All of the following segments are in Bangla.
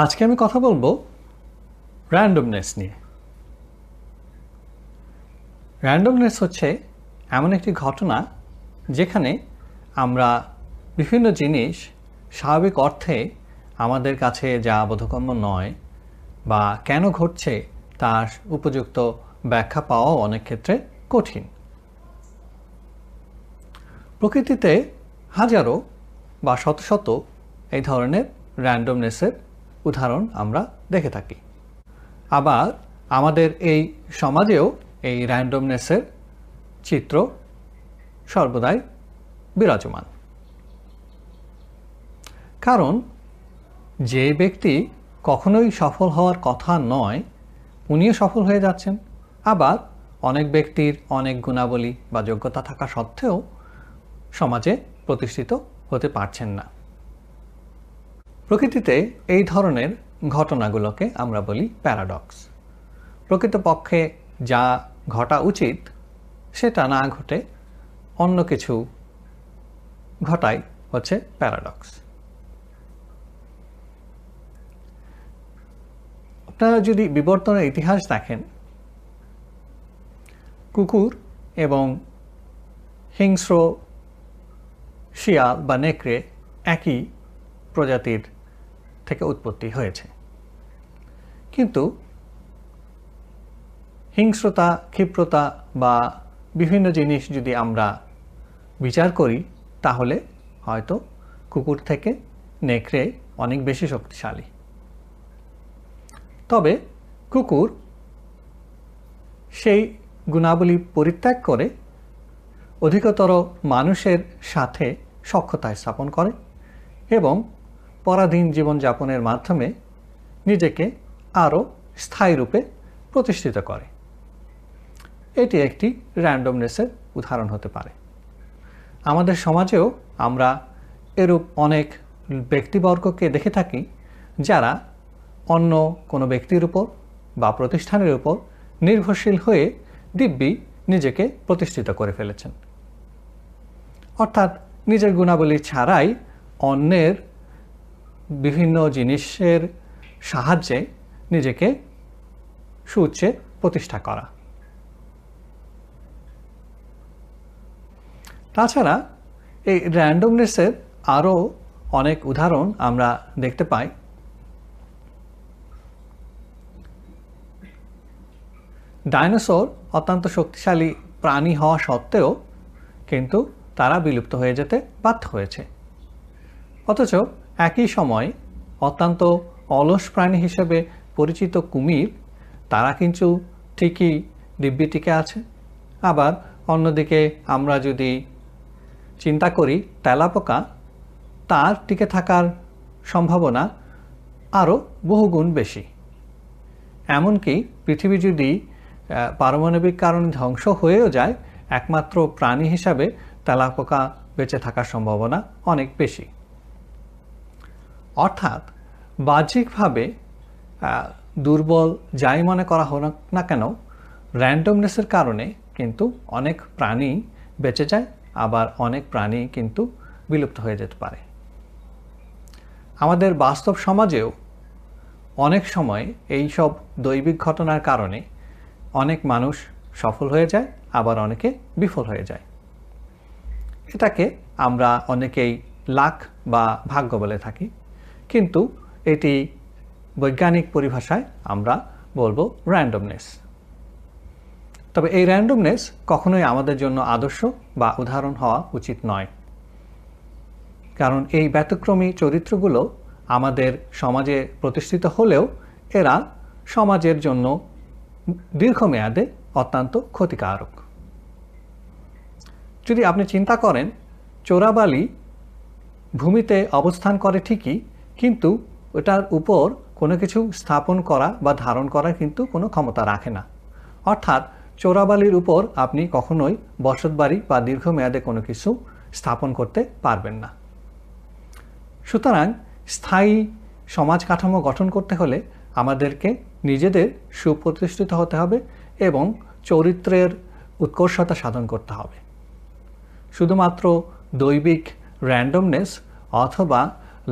আজকে আমি কথা বলব র্যান্ডমনেস নিয়ে। র্যান্ডমনেস হচ্ছে এমন একটি ঘটনা যেখানে আমরা বিভিন্ন জিনিস স্বাভাবিক অর্থে আমাদের কাছে যা বোধগম্য নয় বা কেন ঘটছে তার উপযুক্ত ব্যাখ্যা পাওয়াও অনেক ক্ষেত্রে কঠিন। প্রকৃতিতে হাজারো বা শত শত এই ধরনের র্যান্ডমনেসের উদাহরণ আমরা দেখে থাকি। আবার আমাদের এই সমাজেও এই র্যান্ডমনেসের চিত্র সর্বদাই বিরাজমান। কারণ যে ব্যক্তি কখনোই সফল হওয়ার কথা নয়, উনিও সফল হয়ে যাচ্ছেন। আবার অনেক ব্যক্তির অনেক গুণাবলী বা যোগ্যতা থাকা সত্ত্বেও সমাজে প্রতিষ্ঠিত হতে পারছেন না। প্রকৃতিতে এই ধরনের ঘটনাগুলোকে আমরা বলি প্যারাডক্স। প্রকৃতপক্ষে যা ঘটা উচিত, সেটা না ঘটে অন্য কিছু ঘটাই হচ্ছে প্যারাডক্স। আপনারা যদি বিবর্তনের ইতিহাস দেখেন, কুকুর এবং হিংস্র, শিয়াল বা নেকড়ে একই প্রজাতির থেকে উৎপত্তি হয়েছে। কিন্তু হিংস্রতা, ক্ষিপ্রতা বা বিভিন্ন জিনিস যদি আমরা বিচার করি, তাহলে হয়তো কুকুর থেকে নেকড়ে অনেক বেশি শক্তিশালী। তবে কুকুর সেই গুণাবলী পরিত্যাগ করে অধিকতর মানুষের সাথে সক্ষতা স্থাপন করে এবং পরাধীন জীবনযাপনের মাধ্যমে নিজেকে আরও স্থায়ী রূপে প্রতিষ্ঠিত করে। এটি একটি র্যান্ডমনেসের উদাহরণ হতে পারে। আমাদের সমাজেও আমরা এরূপ অনেক ব্যক্তিবর্গকে দেখে থাকি যারা অন্য কোনো ব্যক্তির উপর বা প্রতিষ্ঠানের উপর নির্ভরশীল হয়ে দিব্যি নিজেকে প্রতিষ্ঠিত করে ফেলেছেন। অর্থাৎ নিজের গুণাবলী ছাড়াই অন্যের বিভিন্ন জিনিসের সাহায্যে নিজেকে সুউচ্চে প্রতিষ্ঠা করা। তাছাড়া এই র্যান্ডমনেসের আরও অনেক উদাহরণ আমরা দেখতে পাই। ডাইনোসর অত্যন্ত শক্তিশালী প্রাণী হওয়া সত্ত্বেও কিন্তু তারা বিলুপ্ত হয়ে যেতে বাধ্য হয়েছে। অথচ একই সময় অত্যন্ত অলস প্রাণী হিসেবে পরিচিত কুমির, তারা কিন্তু ঠিকই দিব্যি টিকে আছে। আবার অন্যদিকে আমরা যদি চিন্তা করি, তেলাপোকা তার টিকে থাকার সম্ভাবনা আরও বহুগুণ বেশি। এমনকি পৃথিবী যদি পারমাণবিক কারণে ধ্বংস হয়েও যায়, একমাত্র প্রাণী হিসাবে তেলাপোকা বেঁচে থাকার সম্ভাবনা অনেক বেশি। অর্থাৎ বাহ্যিকভাবে দুর্বল যাই মনে করা হোক না কেন র্যান্ডমনেসের কারণে কিন্তু অনেক প্রাণী বেঁচে যায়, আবার অনেক প্রাণী কিন্তু বিলুপ্ত হয়ে যেতে পারে। আমাদের বাস্তব সমাজেও অনেক সময় এই সব দৈবিক ঘটনার কারণে অনেক মানুষ সফল হয়ে যায়, আবার অনেকে বিফল হয়ে যায়। এটাকে আমরা অনেকেই লাক বা ভাগ্য বলে থাকি। কিন্তু এটি বৈজ্ঞানিক পরিভাষায় আমরা বলব র্যান্ডমনেস তবে এই র্যান্ডমনেস কখনোই আমাদের জন্য আদর্শ বা উদাহরণ হওয়া উচিত নয়। কারণ এই ব্যতিক্রমী চরিত্রগুলো আমাদের সমাজে প্রতিষ্ঠিত হলেও এরা সমাজের জন্য দীর্ঘমেয়াদে অত্যন্ত ক্ষতিকারক। যদি আপনি চিন্তা করেন, চোরাবালি ভূমিতে অবস্থান করে ঠিকই কিন্তু ওটার উপর কোনো কিছু স্থাপন করা বা ধারণ করার কিন্তু কোনো ক্ষমতা রাখে না। অর্থাৎ চোরাবালির উপর আপনি কখনোই বসতবাড়ি বা দীর্ঘমেয়াদে কোনো কিছু স্থাপন করতে পারবেন না। সুতরাং স্থায়ী সমাজ কাঠামো গঠন করতে হলে আমাদেরকে নিজেদের সুপ্রতিষ্ঠিত হতে হবে এবং চরিত্রের উৎকর্ষতা সাধন করতে হবে। শুধুমাত্র দৈবিক র্যান্ডমনেস অথবা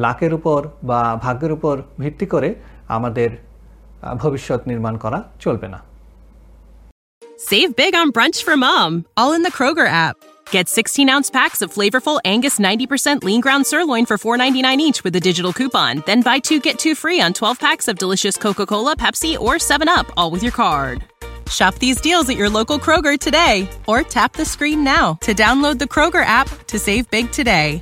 লাকের উপর বা ভাগ্যের উপর ভিত্তি করে আমাদের ভবিষ্যৎ নির্মাণ করা চলবে না Save big on brunch for mom, all in the Kroger app. Get 16 ounce packs of flavorful Angus 90% lean ground sirloin for $4.99 each with a digital coupon. Then buy two get two free on 12 packs of delicious Coca Cola, Pepsi, or 7UP, all with your card. Shop these deals at your local Kroger today or tap the screen now to download the Kroger app to save big today.